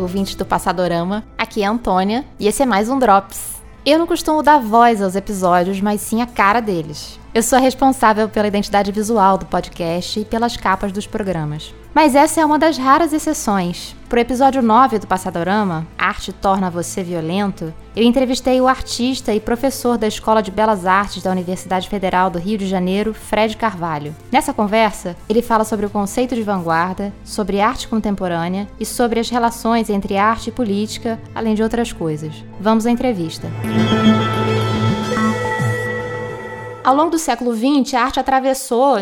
ouvintes do Passadorama. Aqui é a Antônia e esse é mais um Drops. Eu não costumo dar voz aos episódios, mas sim a cara deles. Eu sou a responsável pela identidade visual do podcast e pelas capas dos programas. Mas essa é uma das raras exceções. Pro episódio 9 do Passadorama, Arte Torna Você Violento, eu entrevistei o artista e professor da Escola de Belas Artes da Universidade Federal do Rio de Janeiro, Fred Carvalho. Nessa conversa, ele fala sobre o conceito de vanguarda, sobre arte contemporânea e sobre as relações entre arte e política, além de outras coisas. Vamos à entrevista. Ao longo do século XX, a arte atravessou,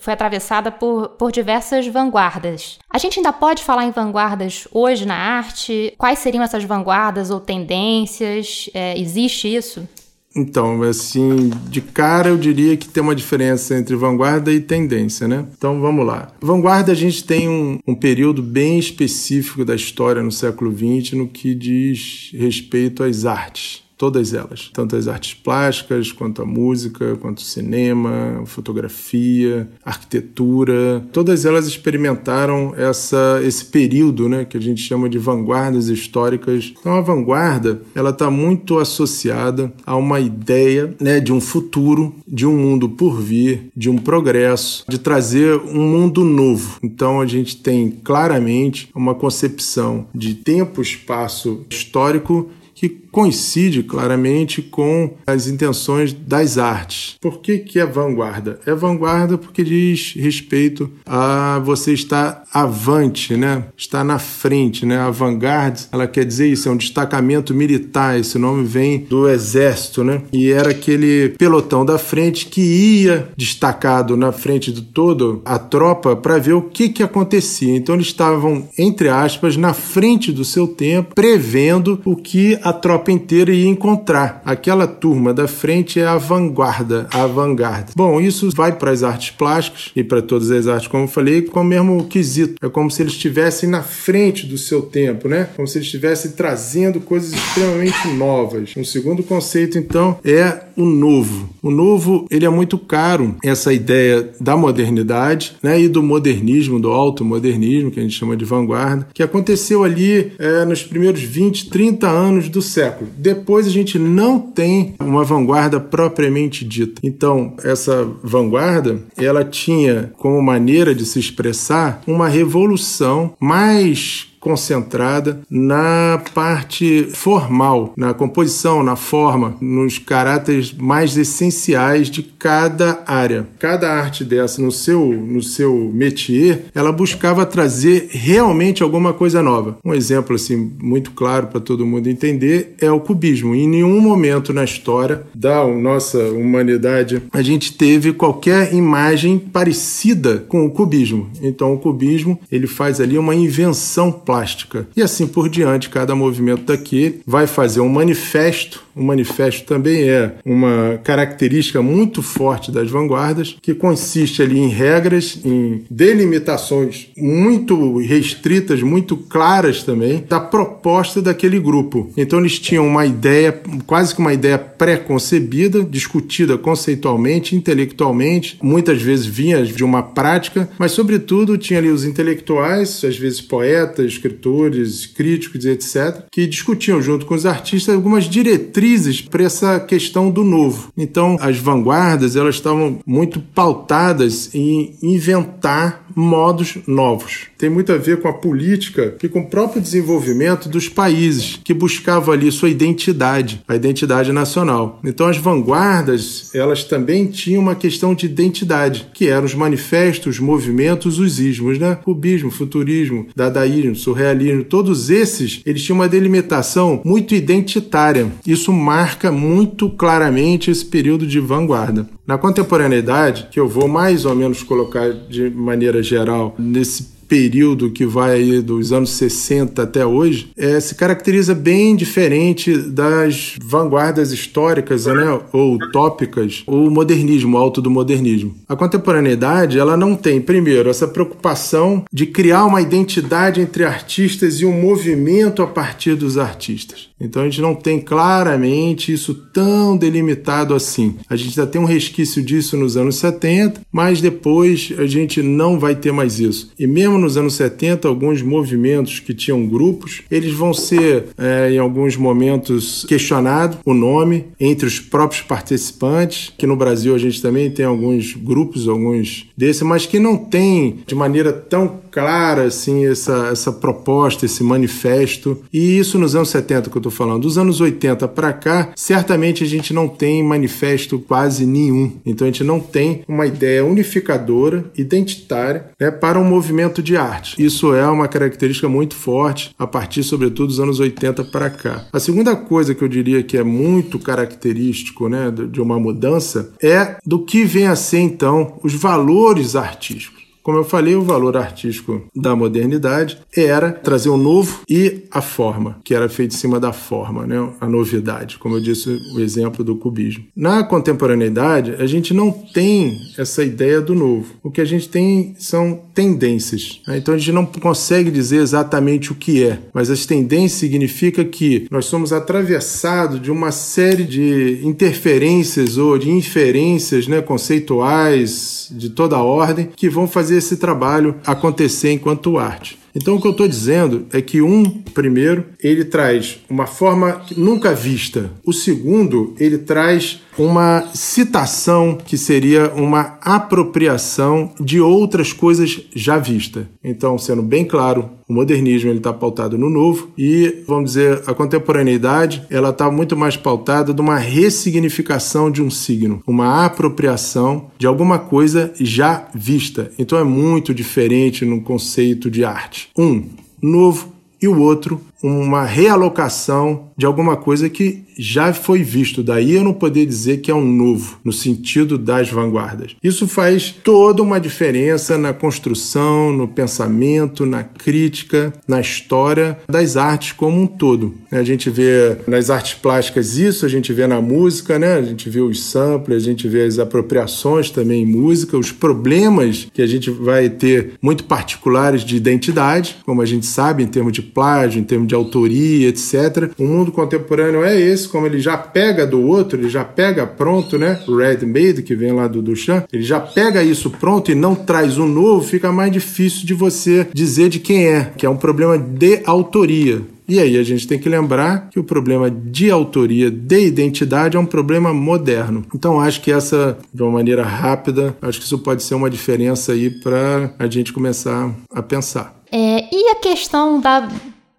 foi atravessada por, por diversas vanguardas. A gente ainda pode falar em vanguardas hoje na arte? Quais seriam essas vanguardas ou tendências? É, existe isso? Então, assim, de cara eu diria que tem uma diferença entre vanguarda e tendência, né? Então vamos lá. Vanguarda a gente tem um, um período bem específico da história no século XX no que diz respeito às artes todas elas, tanto as artes plásticas, quanto a música, quanto o cinema, fotografia, arquitetura, todas elas experimentaram essa, esse período, né, que a gente chama de vanguardas históricas. Então a vanguarda, ela está muito associada a uma ideia, né, de um futuro, de um mundo por vir, de um progresso, de trazer um mundo novo. Então a gente tem claramente uma concepção de tempo, espaço histórico que coincide claramente com as intenções das artes. Por que, que é vanguarda? É vanguarda porque diz respeito a você estar avante, né? Está na frente, né? A vanguarda, ela quer dizer isso, é um destacamento militar, esse nome vem do exército, né? E era aquele pelotão da frente que ia destacado na frente de toda a tropa para ver o que que acontecia. Então eles estavam, entre aspas, na frente do seu tempo, prevendo o que a tropa tropa inteira ia encontrar. Aquela turma da frente é a vanguarda, a vanguarda. Bom, isso vai para as artes plásticas e para todas as artes, como eu falei, com o mesmo quesito. É como se eles estivessem na frente do seu tempo, né? Como se eles estivessem trazendo coisas extremamente novas. Um segundo conceito, então, é o novo. O novo, ele é muito caro, essa ideia da modernidade, né? E do modernismo, do automodernismo, que a gente chama de vanguarda, que aconteceu ali é, nos primeiros 20, 30 anos do século século. Depois a gente não tem uma vanguarda propriamente dita. Então, essa vanguarda, ela tinha como maneira de se expressar uma revolução mais concentrada na parte formal, na composição, na forma, nos caráteres mais essenciais de cada área. Cada arte dessa, no seu, no seu métier, ela buscava trazer realmente alguma coisa nova. Um exemplo assim muito claro para todo mundo entender é o cubismo. Em nenhum momento na história da nossa humanidade a gente teve qualquer imagem parecida com o cubismo. Então o cubismo ele faz ali uma invenção plástica. E assim por diante, cada movimento daquele vai fazer um manifesto. O manifesto também é uma característica muito forte das vanguardas, que consiste ali em regras, em delimitações muito restritas, muito claras também, da proposta daquele grupo. Então eles tinham uma ideia, quase que uma ideia pré-concebida, discutida conceitualmente, intelectualmente, muitas vezes vinha de uma prática, mas sobretudo tinha ali os intelectuais, às vezes poetas, escritores, críticos, etc., que discutiam junto com os artistas algumas diretrizes para essa questão do novo. Então, as vanguardas elas estavam muito pautadas em inventar modos novos. Tem muito a ver com a política e com o próprio desenvolvimento dos países que buscavam ali sua identidade, a identidade nacional. Então as vanguardas, elas também tinham uma questão de identidade, que eram os manifestos, os movimentos, os ismos, né? Cubismo, futurismo, dadaísmo, surrealismo, todos esses, eles tinham uma delimitação muito identitária. Isso marca muito claramente esse período de vanguarda. Na contemporaneidade, que eu vou mais ou menos colocar de maneira geral nesse período que vai aí dos anos 60 até hoje, é, se caracteriza bem diferente das vanguardas históricas, né, ou utópicas, ou modernismo, alto do modernismo. A contemporaneidade, ela não tem, primeiro, essa preocupação de criar uma identidade entre artistas e um movimento a partir dos artistas. Então a gente não tem claramente isso tão delimitado assim. A gente já tem um resquício disso nos anos 70, mas depois a gente não vai ter mais isso. E mesmo nos anos 70 alguns movimentos que tinham grupos, eles vão ser é, em alguns momentos questionado o nome entre os próprios participantes, que no Brasil a gente também tem alguns grupos, alguns desses, mas que não tem de maneira tão clara assim essa, essa proposta, esse manifesto. E isso nos anos 70 que eu estou falando. Dos anos 80 para cá, certamente a gente não tem manifesto quase nenhum. Então a gente não tem uma ideia unificadora, identitária, né, para um movimento de arte. Isso é uma característica muito forte a partir, sobretudo, dos anos 80 para cá. A segunda coisa que eu diria que é muito característico né, de uma mudança é do que vem a ser então os valores artísticos. Como eu falei, o valor artístico da modernidade era trazer o novo e a forma, que era feito em cima da forma, né? a novidade, como eu disse, o exemplo do cubismo. Na contemporaneidade, a gente não tem essa ideia do novo. O que a gente tem são tendências. Né? Então a gente não consegue dizer exatamente o que é, mas as tendências significa que nós somos atravessados de uma série de interferências ou de inferências né, conceituais de toda a ordem que vão fazer fazer esse trabalho acontecer enquanto arte. Então, o que eu estou dizendo é que um, primeiro, ele traz uma forma nunca vista. O segundo, ele traz uma citação que seria uma apropriação de outras coisas já vistas. Então, sendo bem claro, o modernismo ele está pautado no novo e, vamos dizer, a contemporaneidade ela está muito mais pautada de uma ressignificação de um signo, uma apropriação de alguma coisa já vista. Então, é muito diferente no conceito de arte. Um, novo e o outro uma realocação de alguma coisa que já foi visto. Daí eu não poder dizer que é um novo, no sentido das vanguardas. Isso faz toda uma diferença na construção, no pensamento, na crítica, na história das artes como um todo. A gente vê nas artes plásticas isso, a gente vê na música, né? a gente vê os samples, a gente vê as apropriações também em música, os problemas que a gente vai ter muito particulares de identidade, como a gente sabe, em termos de plágio, em termos de autoria, etc. O mundo contemporâneo é esse, como ele já pega do outro, ele já pega pronto, né? Red Made, que vem lá do Duchamp, ele já pega isso pronto e não traz um novo, fica mais difícil de você dizer de quem é, que é um problema de autoria. E aí a gente tem que lembrar que o problema de autoria, de identidade, é um problema moderno. Então acho que essa, de uma maneira rápida, acho que isso pode ser uma diferença aí para a gente começar a pensar. É, e a questão da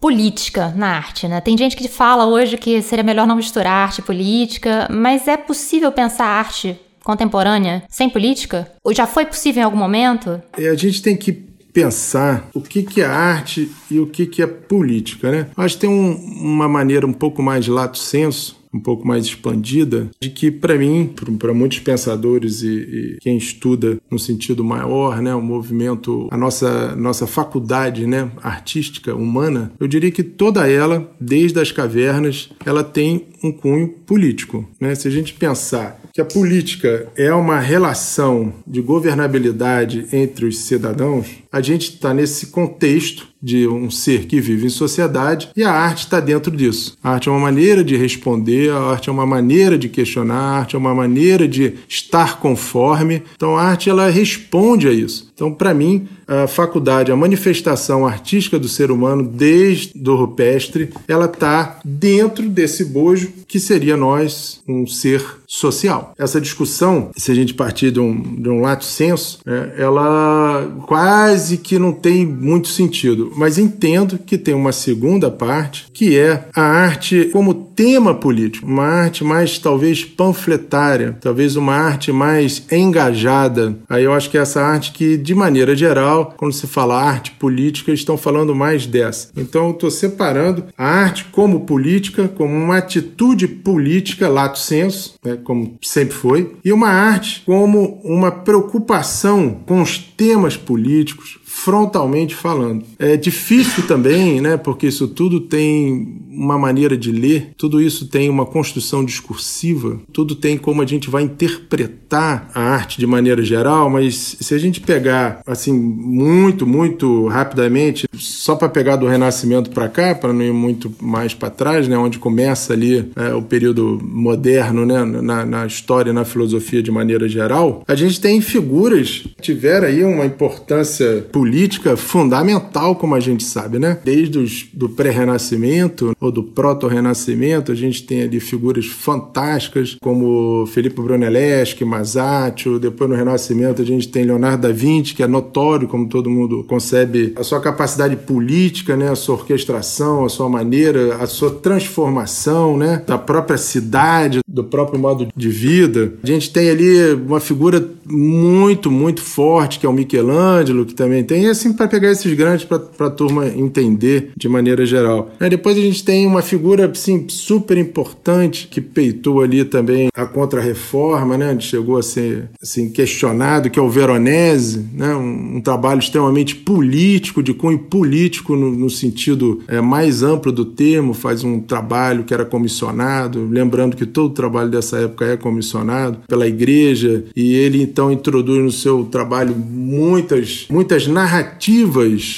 política na arte, né? Tem gente que fala hoje que seria melhor não misturar arte e política, mas é possível pensar arte contemporânea sem política? Ou já foi possível em algum momento? É, a gente tem que pensar o que, que é arte e o que, que é política, né? Acho que tem um, uma maneira um pouco mais lato senso um pouco mais expandida, de que para mim, para muitos pensadores e, e, quem estuda no sentido maior, né, o movimento, a nossa nossa faculdade, né, artística humana, eu diria que toda ela, desde as cavernas, ela tem um cunho político, né? Se a gente pensar que a política é uma relação de governabilidade entre os cidadãos, a gente está nesse contexto de um ser que vive em sociedade e a arte está dentro disso. A arte é uma maneira de responder, a arte é uma maneira de questionar, a arte é uma maneira de estar conforme. Então a arte ela responde a isso. Então, para mim, a faculdade, a manifestação artística do ser humano, desde o rupestre, ela está dentro desse bojo que seria nós, um ser social. Essa discussão, se a gente partir de um, de um lato senso, né, ela quase que não tem muito sentido, mas entendo que tem uma segunda parte, que é a arte como tema político, uma arte mais talvez panfletária, talvez uma arte mais engajada. Aí eu acho que é essa arte que, de maneira geral, quando se fala arte política, estão falando mais dessa. Então eu estou separando a arte como política, como uma atitude política, lato senso, né, como sempre foi, e uma arte como uma preocupação com os temas políticos, frontalmente falando. É difícil também, né, porque isso tudo tem uma maneira de ler, tudo isso tem uma construção discursiva, tudo tem como a gente vai interpretar a arte de maneira geral, mas se a gente pegar assim muito, muito rapidamente, só para pegar do Renascimento para cá, para não ir muito mais para trás, né, onde começa ali é, o período moderno, né, na, na história, na filosofia de maneira geral, a gente tem figuras que tiveram aí uma importância política política fundamental, como a gente sabe, né? Desde os, do pré-renascimento ou do proto-renascimento, a gente tem ali figuras fantásticas como Felipe Brunelleschi, Masaccio, depois no Renascimento a gente tem Leonardo da Vinci, que é notório, como todo mundo concebe, a sua capacidade política, né? A sua orquestração, a sua maneira, a sua transformação, né? Da própria cidade, do próprio modo de vida. A gente tem ali uma figura muito, muito forte, que é o Michelangelo, que também tem, e assim, para pegar esses grandes para a turma entender de maneira geral. Aí depois a gente tem uma figura assim, super importante que peitou ali também a contra-reforma, né? chegou a ser assim, questionado, que é o Veronese, né? um, um trabalho extremamente político, de cunho político no, no sentido é, mais amplo do termo, faz um trabalho que era comissionado, lembrando que todo trabalho dessa época é comissionado pela igreja, e ele então introduz no seu trabalho muitas, muitas narrativas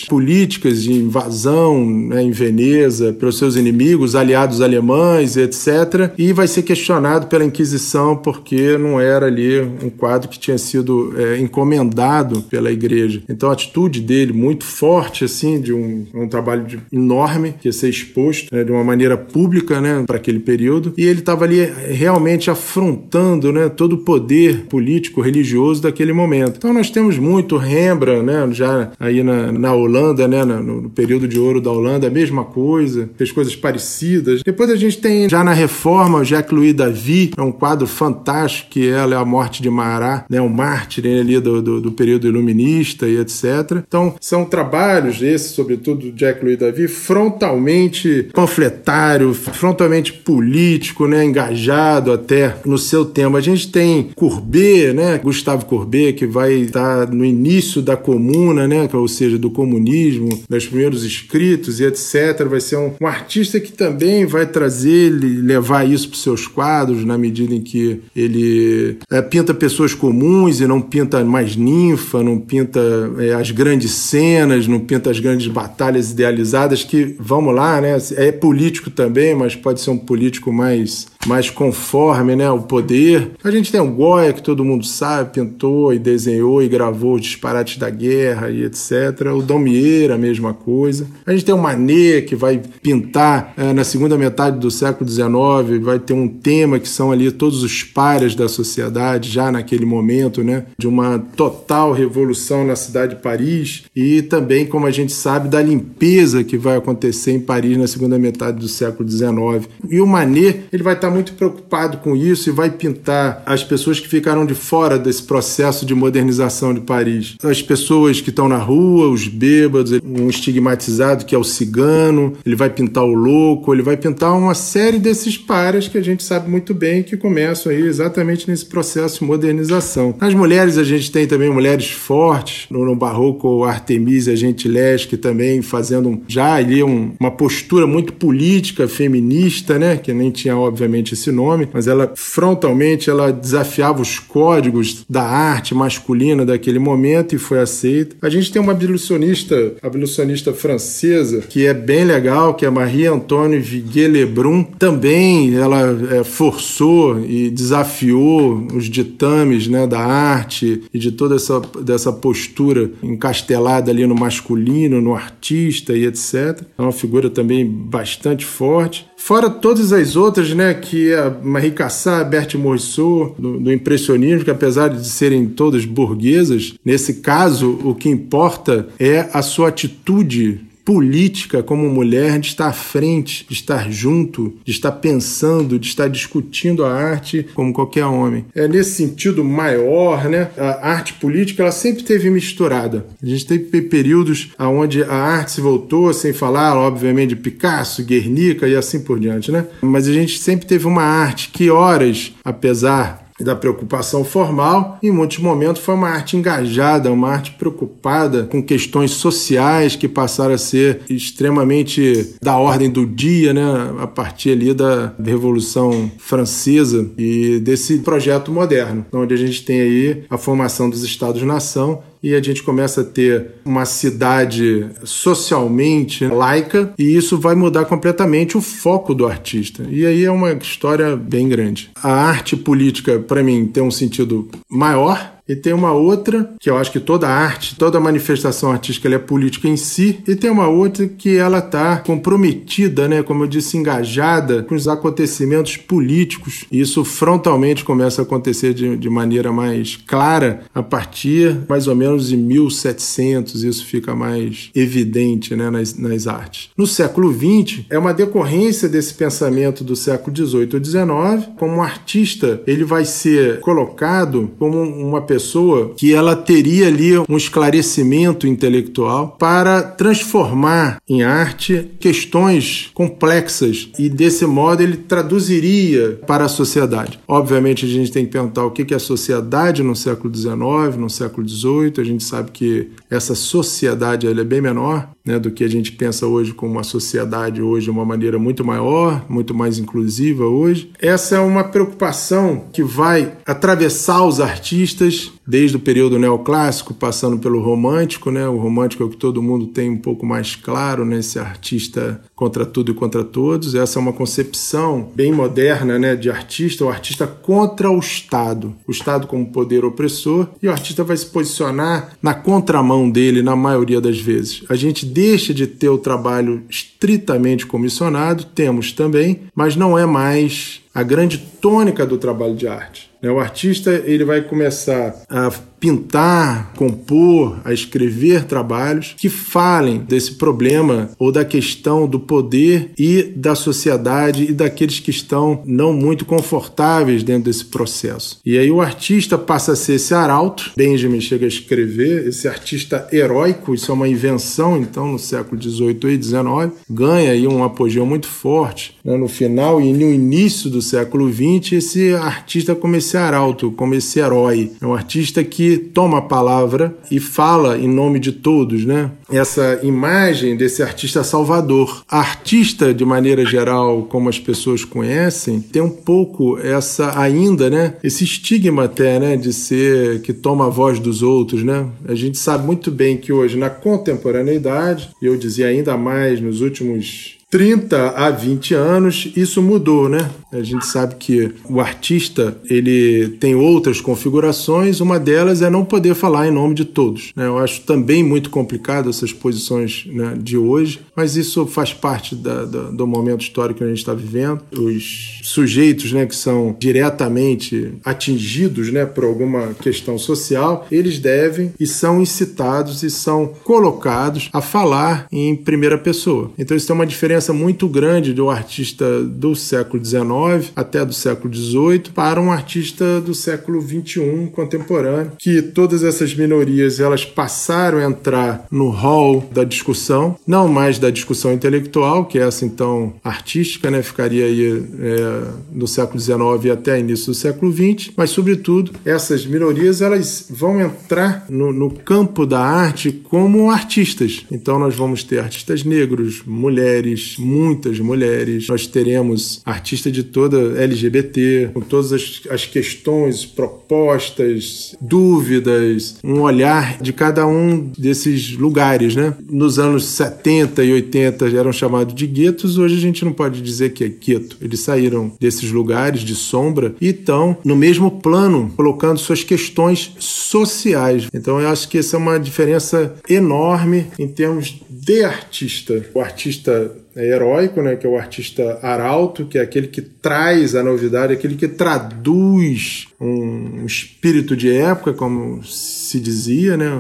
políticas de invasão né, em Veneza pelos seus inimigos, aliados alemães, etc. E vai ser questionado pela Inquisição porque não era ali um quadro que tinha sido é, encomendado pela igreja. Então a atitude dele muito forte, assim, de um, um trabalho de, enorme que ia ser exposto né, de uma maneira pública, né, para aquele período. E ele estava ali realmente afrontando, né, todo o poder político, religioso daquele momento. Então nós temos muito Rembrandt, né, já aí na, na Holanda, né, no, no período de ouro da Holanda, a mesma coisa, fez coisas parecidas. Depois a gente tem já na Reforma Jacques-Louis David, é um quadro fantástico que é a morte de Marat, né, um mártir ali do, do, do, período iluminista e etc. Então são trabalhos esses, sobretudo do Jacques-Louis David, frontalmente panfletário, frontalmente político, né, engajado até no seu tema. A gente tem Courbet, né, Gustavo Courbet, que vai estar no início da comuna, né, ou seja, do comunismo, dos primeiros escritos e etc. Vai ser um, um artista que também vai trazer, levar isso para os seus quadros, na medida em que ele é, pinta pessoas comuns e não pinta mais ninfa, não pinta é, as grandes cenas, não pinta as grandes batalhas idealizadas, que, vamos lá, né, é político também, mas pode ser um político mais mais conforme né, o poder. A gente tem o Goya, que todo mundo sabe, pintou e desenhou e gravou os disparates da guerra e etc. O Daumier, a mesma coisa. A gente tem o Manet, que vai pintar é, na segunda metade do século XIX, vai ter um tema que são ali todos os pares da sociedade, já naquele momento, né, de uma total revolução na cidade de Paris e também, como a gente sabe, da limpeza que vai acontecer em Paris na segunda metade do século XIX. E o Manet, ele vai estar muito preocupado com isso e vai pintar as pessoas que ficaram de fora desse processo de modernização de Paris. As pessoas que estão na rua, os bêbados, um estigmatizado que é o cigano, ele vai pintar o louco, ele vai pintar uma série desses pares que a gente sabe muito bem que começam aí exatamente nesse processo de modernização. Nas mulheres a gente tem também mulheres fortes, no, no barroco Artemisia Gentileschi também fazendo já ali um, uma postura muito política, feminista, né, que nem tinha obviamente esse nome, mas ela frontalmente ela desafiava os códigos da arte masculina daquele momento e foi aceita. A gente tem uma abolicionista, abolicionista francesa, que é bem legal, que é Marie Antoine Viguier-Lebrun. Também ela é, forçou e desafiou os ditames né, da arte e de toda essa dessa postura encastelada ali no masculino, no artista e etc. É uma figura também bastante forte. Fora todas as outras, né, que é Marie Cassatt, Berthe Morisot, do, do, impressionismo, que apesar de serem todas burguesas, nesse caso o que importa é a sua atitude política como mulher de estar à frente, de estar junto, de estar pensando, de estar discutindo a arte como qualquer homem. É nesse sentido maior, né? A arte política ela sempre teve misturada. A gente teve períodos onde a arte se voltou, sem falar, obviamente, de Picasso, Guernica e assim por diante, né? Mas a gente sempre teve uma arte que horas, apesar da preocupação formal, em muitos momentos foi uma arte engajada, uma arte preocupada com questões sociais que passaram a ser extremamente da ordem do dia, né, a partir ali da Revolução Francesa e desse projeto moderno, onde a gente tem aí a formação dos Estados-nação e a gente começa a ter uma cidade socialmente laica e isso vai mudar completamente o foco do artista. E aí é uma história bem grande. A arte política, para mim, tem um sentido maior E tem uma outra, que eu acho que toda arte, toda manifestação artística é política em si, e tem uma outra que ela está comprometida, né, como eu disse, engajada com os acontecimentos políticos. E isso frontalmente começa a acontecer de, de maneira mais clara a partir mais ou menos de 1700, isso fica mais evidente né, nas, nas artes. No século XX, é uma decorrência desse pensamento do século XVIII ou XIX, como um artista, ele vai ser colocado como uma pessoa que ela teria ali um esclarecimento intelectual para transformar em arte questões complexas e desse modo ele traduziria para a sociedade. Obviamente a gente tem que perguntar o que é a sociedade no século XIX, no século XVIII. A gente sabe que essa sociedade ela é bem menor né, do que a gente pensa hoje como uma sociedade hoje de uma maneira muito maior, muito mais inclusiva hoje. Essa é uma preocupação que vai atravessar os artistas desde o período neoclássico, passando pelo romântico, né? O romântico é o que todo mundo tem um pouco mais claro, né? Esse artista contra tudo e contra todos. Essa é uma concepção bem moderna, né, de artista, o artista contra o Estado, o Estado como poder opressor, e o artista vai se posicionar na contramão dele na maioria das vezes. A gente deixa de ter o trabalho estritamente comissionado, temos também, mas não é mais a grande tônica do trabalho de arte. Né? O artista ele vai começar a pintar, compor, a escrever trabalhos que falem desse problema ou da questão do poder e da sociedade e daqueles que estão não muito confortáveis dentro desse processo. E aí o artista passa a ser esse arauto. Benjamin chega a escrever esse artista heróico, isso é uma invenção então no século XVIII e XIX, ganha aí um apogeu muito forte né? no final e no início do século XX esse artista como esse arauto, como esse herói, é um artista que toma a palavra e fala em nome de todos, né? Essa imagem desse artista salvador. Artista, de maneira geral, como as pessoas conhecem, tem um pouco essa ainda, né? Esse estigma até, né? De ser que toma a voz dos outros, né? A gente sabe muito bem que hoje, na contemporaneidade, e eu dizia ainda mais nos últimos 30 a 20 anos, isso mudou, né? A gente sabe que o artista ele tem outras configurações, uma delas é não poder falar em nome de todos. Né? Eu acho também muito complicado essas posições né, de hoje, mas isso faz parte da, da, do momento histórico que a gente está vivendo. Os sujeitos né, que são diretamente atingidos né, por alguma questão social, eles devem e são incitados e são colocados a falar em primeira pessoa. Então isso tem uma diferença muito grande do artista do século XIX até do século XVIII para um artista do século XXI contemporâneo, que todas essas minorias elas passaram a entrar no hall da discussão, não mais da discussão intelectual, que é essa então artística, né, ficaria aí é, século XIX até início do século XX, mas sobretudo essas minorias elas vão entrar no, no campo da arte como artistas. Então nós vamos ter artistas negros, mulheres muitas mulheres, nós teremos artistas de toda LGBT, com todas as, as questões, propostas, dúvidas, um olhar de cada um desses lugares, né? Nos anos 70 e 80 eram chamados de guetos, hoje a gente não pode dizer que é gueto. Eles saíram desses lugares de sombra e estão no mesmo plano, colocando suas questões sociais. Então eu acho que essa é uma diferença enorme em termos de artista. O artista heróico, né, que é o artista arauto, que é aquele que traz a novidade, aquele que traduz um espírito de época, como se dizia, né?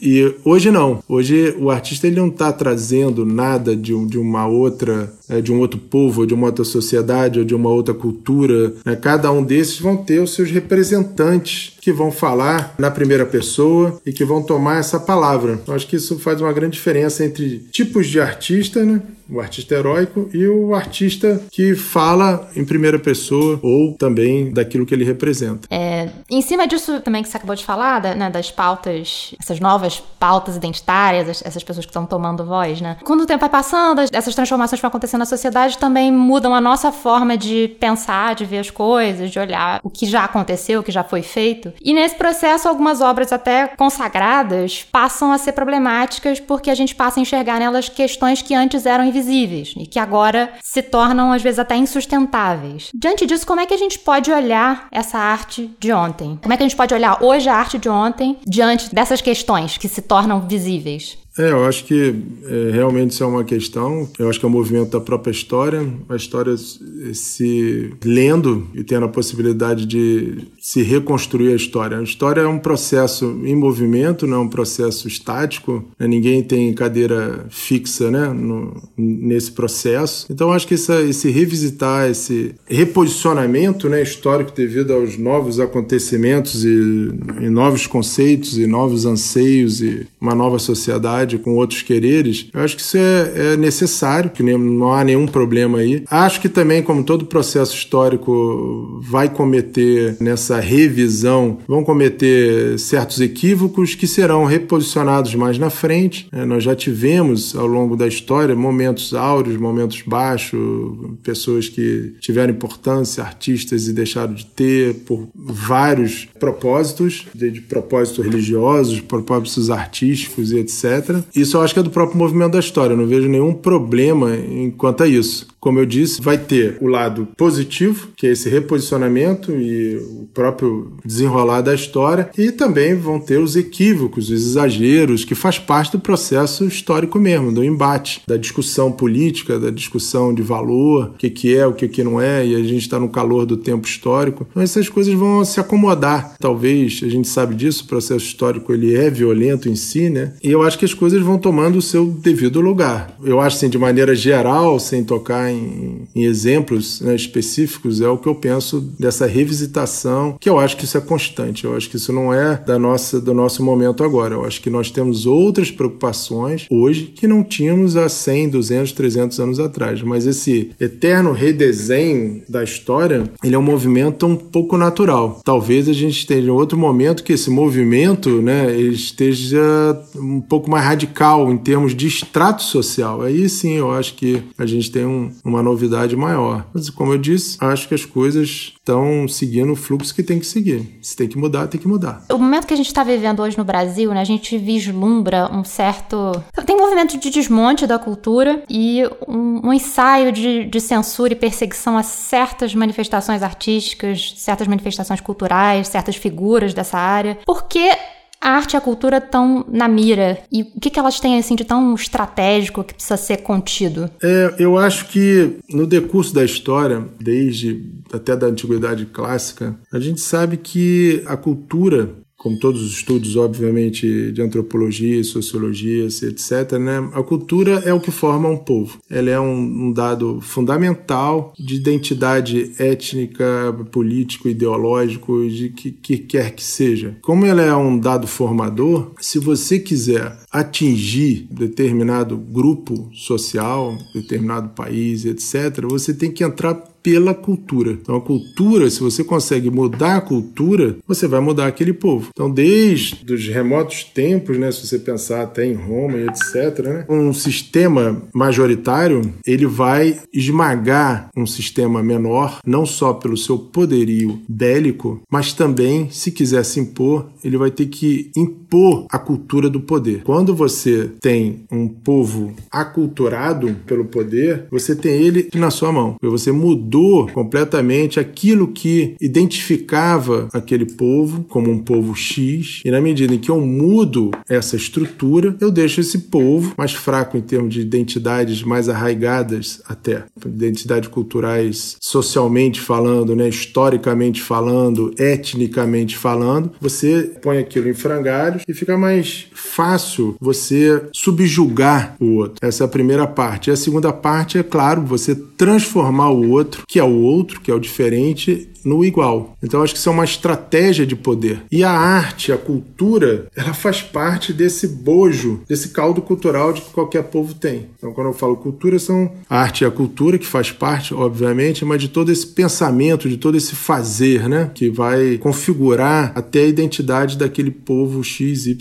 E hoje não. Hoje o artista ele não está trazendo nada de, de uma outra, é, de um outro povo, de uma outra sociedade, ou de uma outra cultura. Né? Cada um desses vão ter os seus representantes que vão falar na primeira pessoa e que vão tomar essa palavra. Eu acho que isso faz uma grande diferença entre tipos de artista, né? o artista heróico e o artista que fala em primeira pessoa ou também daquilo que ele representa. É, em cima disso também que você acabou de falar, da, né, das pautas, essas novas pautas identitárias, essas pessoas que estão tomando voz, né? Quando o tempo vai passando, essas transformações vão acontecendo na sociedade também mudam a nossa forma de pensar, de ver as coisas, de olhar o que já aconteceu, o que já foi feito. E nesse processo, algumas obras até consagradas passam a ser problemáticas porque a gente passa a enxergar nelas questões que antes eram invisíveis e que agora se tornam às vezes até insustentáveis. Diante disso, como é que a gente pode olhar essa arte de ontem? Como é que a gente pode olhar hoje a arte de ontem diante dessas questões que se tornam visíveis? É, eu acho que é, realmente isso é uma questão. Eu acho que é um movimento da própria história. A história se lendo e tendo a possibilidade de se reconstruir a história. A história é um processo em movimento, não é um processo estático. Né? Ninguém tem cadeira fixa né? No, nesse processo. Então, acho que essa, esse revisitar, esse reposicionamento né, histórico devido aos novos acontecimentos e, e novos conceitos e novos anseios e uma nova sociedade com outros quereres, eu acho que isso é, é necessário, que não há nenhum problema aí. Acho que também, como todo processo histórico vai cometer nessa revisão, vão cometer certos equívocos que serão reposicionados mais na frente. É, nós já tivemos ao longo da história momentos áureos, momentos baixos, pessoas que tiveram importância, artistas e deixaram de ter por vários propósitos, de propósitos religiosos, propósitos artísticos e etc. Isso eu acho que é do próprio movimento da história. Eu não vejo nenhum problema enquanto a isso. Como eu disse, vai ter o lado positivo, que é esse reposicionamento e o próprio desenrolar da história, e também vão ter os equívocos, os exageros, que faz parte do processo histórico mesmo, do embate, da discussão política, da discussão de valor, o que, que é, o que, que não é, e a gente está no calor do tempo histórico. Então essas coisas vão se acomodar. Talvez, a gente sabe disso, o processo histórico ele é violento em si, né? E eu acho que as coisas vão tomando o seu devido lugar. Eu acho assim, de maneira geral, sem tocar em, em exemplos né, específicos, é o que eu penso dessa revisitação, que eu acho que isso é constante. Eu acho que isso não é da nossa, do nosso momento agora. Eu acho que nós temos outras preocupações hoje que não tínhamos há 100, 200, 300 anos atrás. Mas esse eterno redesenho da história, ele é um movimento um pouco natural. Talvez a gente esteja em outro momento que esse movimento, né, esteja um pouco mais radical em termos de extrato social. Aí sim eu acho que a gente tem um, uma novidade maior. Mas, como eu disse, acho que as coisas estão seguindo o fluxo que tem que seguir. Se tem que mudar, tem que mudar. O momento que a gente está vivendo hoje no Brasil, né, a gente vislumbra um certo. Tem um movimento de desmonte da cultura e um, um ensaio de, de censura e perseguição a certas manifestações artísticas, certas manifestações culturais, certas figuras dessa área. Porque a arte e a cultura estão na mira? E o que, que elas têm assim de tão estratégico que precisa ser contido? É, eu acho que no decurso da história, desde até da antiguidade clássica, a gente sabe que a cultura como todos os estudos, obviamente, de antropologia, sociologia, etc., né, a cultura é o que forma um povo. Ela é um, um dado fundamental de identidade étnica, político, ideológico, de que, que quer que seja. Como ela é um dado formador, se você quiser atingir determinado grupo social, determinado país, etc., você tem que entrar pela cultura. Então, a cultura, se você consegue mudar a cultura, você vai mudar aquele povo. Então, desde os remotos tempos, né, se você pensar até em Roma e etc., né, um sistema majoritário ele vai esmagar um sistema menor, não só pelo seu poderio bélico, mas também, se quiser se impor, ele vai ter que impor a cultura do poder. Quando você tem um povo aculturado pelo poder, você tem ele na sua mão. Você mudou mudou completamente aquilo que identificava aquele povo como um povo X, e na medida em que eu mudo essa estrutura, eu deixo esse povo mais fraco em termos de identidades mais arraigadas até, identidades culturais socialmente falando, né, historicamente falando, etnicamente falando, você põe aquilo em frangalhos e fica mais fácil você subjugar o outro. Essa é a primeira parte. E a segunda parte é, claro, você transformar o outro que é o outro, que é o diferente, no igual. Então acho que isso é uma estratégia de poder. E a arte, a cultura, ela faz parte desse bojo, desse caldo cultural de que qualquer povo tem. Então quando eu falo cultura, são a arte e a cultura que faz parte, obviamente, mas de todo esse pensamento, de todo esse fazer, né, que vai configurar até a identidade daquele povo XYZ.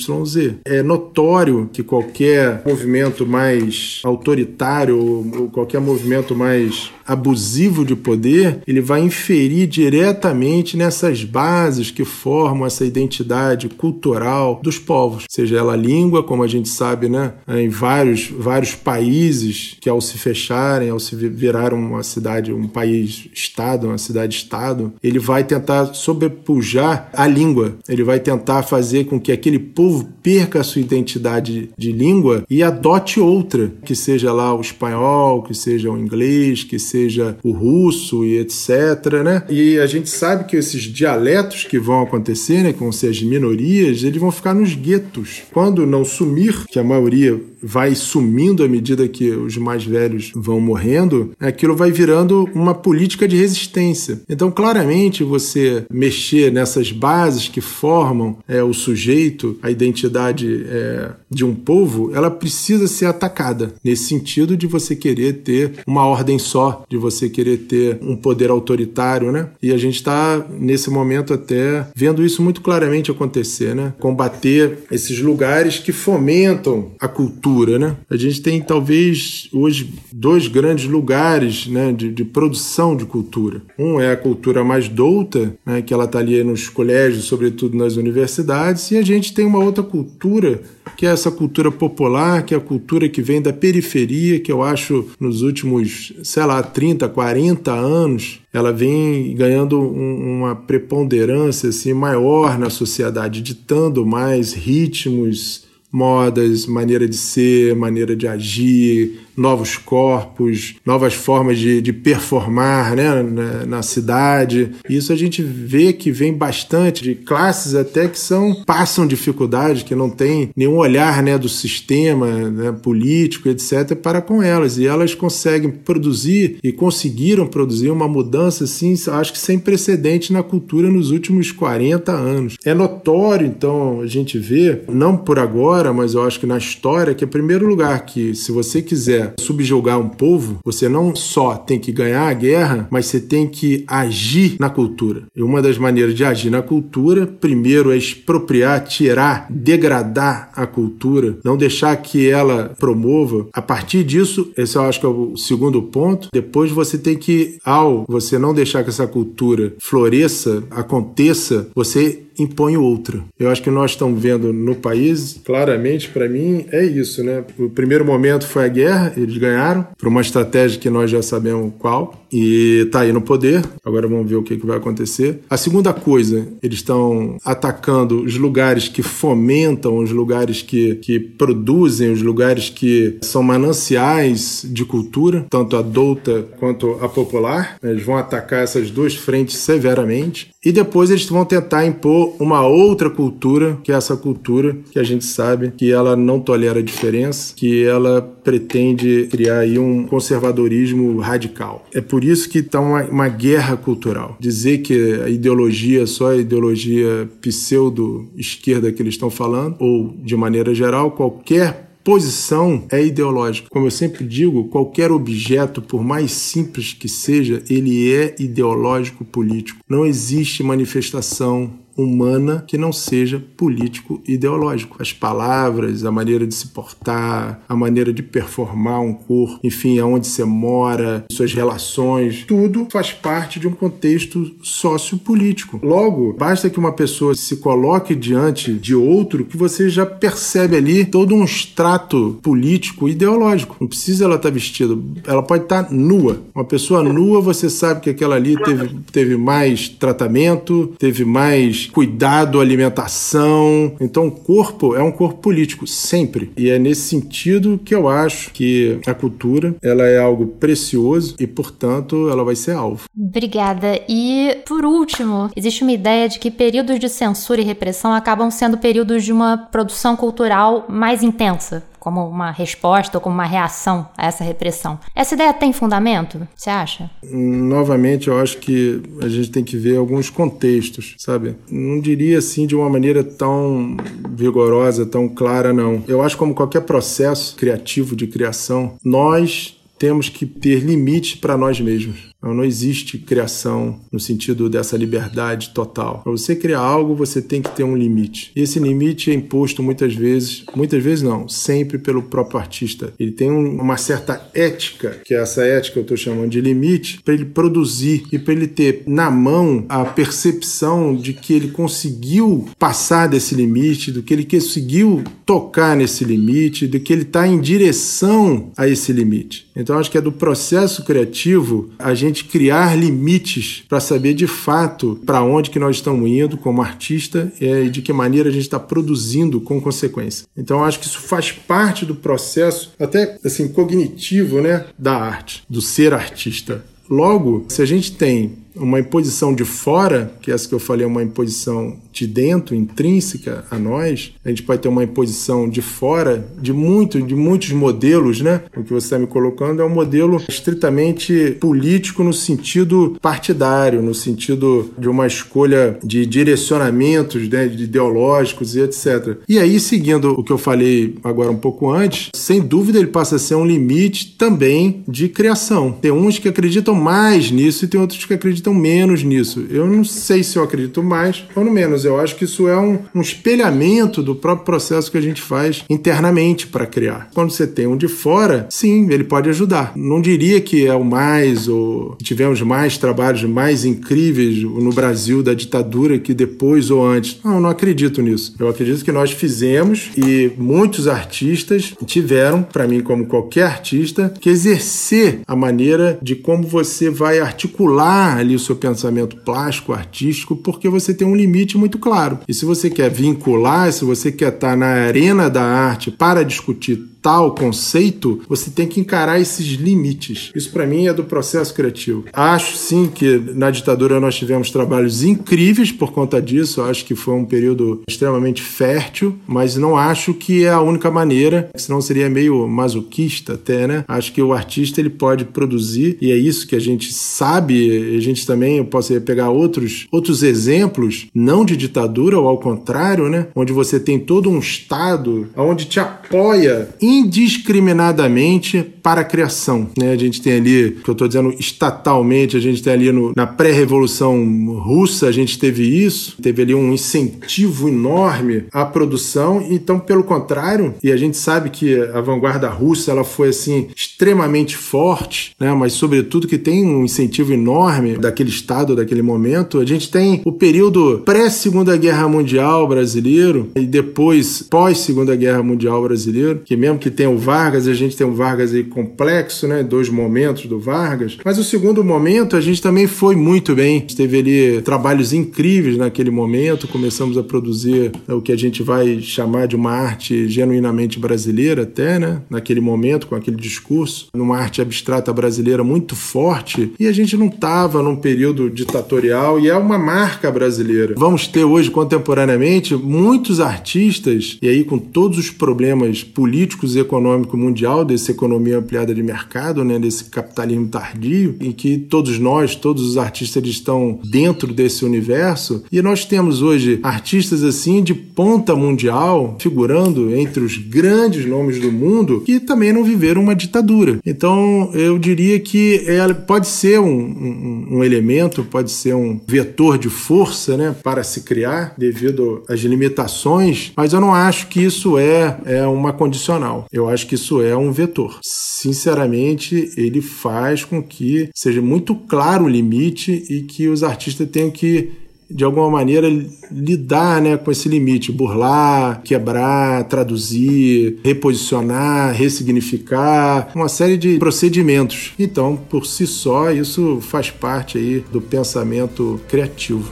É notório que qualquer movimento mais autoritário ou qualquer movimento mais abusivo de poder, ele vai inferir diretamente nessas bases que formam essa identidade cultural dos povos, seja ela a língua, como a gente sabe, né, em vários, vários países que ao se fecharem, ao se virar uma cidade, um país-estado, uma cidade-estado, ele vai tentar sobrepujar a língua, ele vai tentar fazer com que aquele povo perca a sua identidade de língua e adote outra, que seja lá o espanhol, que seja o inglês, que seja o russo e etc, né? E a gente sabe que esses dialetos que vão acontecer, né, que vão ser as minorias, eles vão ficar nos guetos. Quando não sumir, que a maioria vai sumindo à medida que os mais velhos vão morrendo, aquilo vai virando uma política de resistência. Então, claramente, você mexer nessas bases que formam é, o sujeito, a identidade é, de um povo, ela precisa ser atacada, nesse sentido de você querer ter uma ordem só, de você querer ter um poder autoritário, né? E a gente está, nesse momento, até vendo isso muito claramente acontecer, né? Combater esses lugares que fomentam a cultura né? A gente tem talvez hoje dois grandes lugares né, de, de produção de cultura. Um é a cultura mais douta, né, que ela está ali nos colégios, sobretudo nas universidades, e a gente tem uma outra cultura que é essa cultura popular, que é a cultura que vem da periferia, que eu acho nos últimos, sei lá, 30, 40 anos, ela vem ganhando um, uma preponderância assim maior na sociedade, ditando mais ritmos, modas, maneira de ser, maneira de agir, novos corpos, novas formas de, de performar né, na, na, cidade. Isso a gente vê que vem bastante de classes até que são passam dificuldades, que não tem nenhum olhar né, do sistema né, político, etc., para com elas. E elas conseguem produzir e conseguiram produzir uma mudança, assim, acho que sem precedente na cultura nos últimos 40 anos. É notório, então, a gente vê, não por agora, mas eu acho que na história, que, em primeiro lugar, que se você quiser subjugar um povo, você não só tem que ganhar a guerra, mas você tem que agir na cultura. E uma das maneiras de agir na cultura, primeiro, é expropriar, tirar, degradar a cultura, não deixar que ela promova. A partir disso, esse eu acho que é o segundo ponto. Depois você tem que, ao você não deixar que essa cultura floresça, aconteça, você impõe outra. Eu acho que nós estamos vendo no país, claramente, para mim, é isso, né? O primeiro momento foi a guerra, eles ganharam, por uma estratégia que nós já sabemos qual, e está aí no poder. Agora vamos ver o que, que vai acontecer. A segunda coisa, eles estão atacando os lugares que fomentam, os lugares que, que produzem, os lugares que são mananciais de cultura, tanto a adulta quanto a popular. Eles vão atacar essas duas frentes severamente. E depois eles vão tentar impor uma outra cultura, que é essa cultura que a gente sabe que ela não tolera diferença, que ela pretende criar aí um conservadorismo radical. É por isso que está uma, uma guerra cultural. Dizer que a ideologia é só a ideologia pseudo-esquerda que eles estão falando, ou de maneira geral, qualquer posição é ideológica. Como eu sempre digo, qualquer objeto, por mais simples que seja, ele é ideológico político. Não existe manifestação humana que não seja político ideológico. As palavras, a maneira de se portar, a maneira de performar um corpo, enfim, aonde você mora, suas relações, tudo faz parte de um contexto sociopolítico. Logo, basta que uma pessoa se coloque diante de outro que você já percebe ali todo um extrato político ideológico. Não precisa ela estar vestida, ela pode estar nua. Uma pessoa nua, você sabe que aquela ali teve, teve mais tratamento, teve mais cuidado, alimentação. Então, o corpo é um corpo político, sempre. E é nesse sentido que eu acho que a cultura ela é algo precioso e, portanto, ela vai ser alvo. Obrigada. E, por último, existe uma ideia de que períodos de censura e repressão acabam sendo períodos de uma produção cultural mais intensa como uma resposta ou como uma reação a essa repressão. Essa ideia tem fundamento, você acha? Novamente, eu acho que a gente tem que ver alguns contextos, sabe? Não diria assim de uma maneira tão vigorosa, tão clara, não. Eu acho como qualquer processo criativo de criação, nós temos que ter limites para nós mesmos. Não existe criação no sentido dessa liberdade total. Para você criar algo, você tem que ter um limite. E esse limite é imposto muitas vezes, muitas vezes não, sempre pelo próprio artista. Ele tem uma certa ética, que é essa ética eu estou chamando de limite, para ele produzir e para ele ter na mão a percepção de que ele conseguiu passar desse limite, do que ele conseguiu tocar nesse limite, do que ele está em direção a esse limite. Então acho que é do processo criativo a gente gente criar limites para saber de fato para onde que nós estamos indo como artista e de que maneira a gente está produzindo com consequência. Então acho que isso faz parte do processo até assim cognitivo, né, da arte, do ser artista. Logo, se a gente tem uma imposição de fora, que essa que eu falei é uma imposição de dentro, intrínseca a nós, a gente pode ter uma imposição de fora de muito, de muitos modelos, né? O que você está me colocando é um modelo estritamente político no sentido partidário, no sentido de uma escolha de direcionamentos, né, de ideológicos e etc. E aí, seguindo o que eu falei agora um pouco antes, sem dúvida ele passa a ser um limite também de criação. Tem uns que acreditam mais nisso e tem outros que acreditam acreditam menos nisso. Eu não sei se eu acredito mais ou no menos. Eu acho que isso é um, um espelhamento do próprio processo que a gente faz internamente para criar. Quando você tem um de fora, sim, ele pode ajudar. Não diria que é o mais, ou tivemos mais trabalhos mais incríveis no Brasil da ditadura que depois ou antes. Não, não acredito nisso. Eu acredito que nós fizemos e muitos artistas tiveram, para mim, como qualquer artista, que exercer a maneira de como você vai articular ali o seu pensamento plástico, artístico, porque você tem um limite muito claro. E se você quer vincular, se você quer estar na arena da arte para discutir tal conceito, você tem que encarar esses limites. Isso para mim é do processo criativo. Acho sim que na ditadura nós tivemos trabalhos incríveis por conta disso. Acho que foi um período extremamente fértil, mas não acho que é a única maneira, senão seria meio masoquista até, né? Acho que o artista ele pode produzir e é isso que a gente sabe. A gente também eu posso pegar outros outros exemplos, não de ditadura ou ao contrário, né? Onde você tem todo um estado onde te apoia indiscriminadamente para a criação. Né? A gente tem ali, que eu estou dizendo estatalmente, a gente tem ali no, na pré-revolução russa, a gente teve isso, teve ali um incentivo enorme à produção. Então, pelo contrário, e a gente sabe que a vanguarda russa ela foi assim extremamente forte, né? mas sobretudo que tem um incentivo enorme daquele estado, daquele momento. A gente tem o período pré-segunda guerra mundial brasileiro e depois pós-segunda guerra mundial brasileiro, que mesmo que tem o Vargas, a gente tem um Vargas aí complexo, né? Dois momentos do Vargas. Mas o segundo momento, a gente também foi muito bem. A gente teve ali trabalhos incríveis naquele momento. Começamos a produzir o que a gente vai chamar de uma arte genuinamente brasileira, até, né? Naquele momento, com aquele discurso, numa arte abstrata brasileira muito forte. E a gente não estava num período ditatorial e é uma marca brasileira. Vamos ter hoje, contemporaneamente, muitos artistas, e aí com todos os problemas políticos e econômico mundial, dessa economia ampliada de mercado, né, desse capitalismo tardio, em que todos nós, todos os artistas estão dentro desse universo, e nós temos hoje artistas assim de ponta mundial, figurando entre os grandes nomes do mundo, que também não viveram uma ditadura. Então, eu diria que ela pode ser um, um, um elemento, pode ser um vetor de força né, para se criar, devido às limitações, mas eu não acho que isso é, é uma condicional. Eu acho que isso é um vetor. Sinceramente, ele faz com que seja muito claro o limite e que os artistas tenham que de alguma maneira lidar né, com esse limite, burlar, quebrar, traduzir, reposicionar, ressignificar, uma série de procedimentos. Então, por si só, isso faz parte aí do pensamento criativo.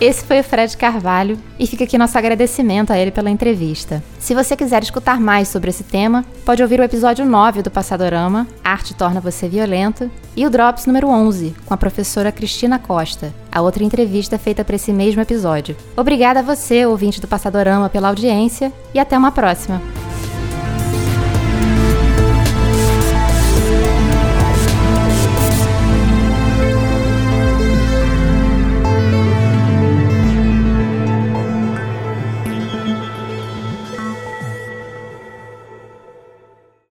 Esse foi o Fred Carvalho e fica aqui nosso agradecimento a ele pela entrevista. Se você quiser escutar mais sobre esse tema, pode ouvir o episódio 9 do Passadorama, Arte Torna Você Violento, e o Drops número 11, com a professora Cristina Costa, a outra entrevista feita para esse mesmo episódio. Obrigada a você, ouvinte do Passadorama, pela audiência e até uma próxima.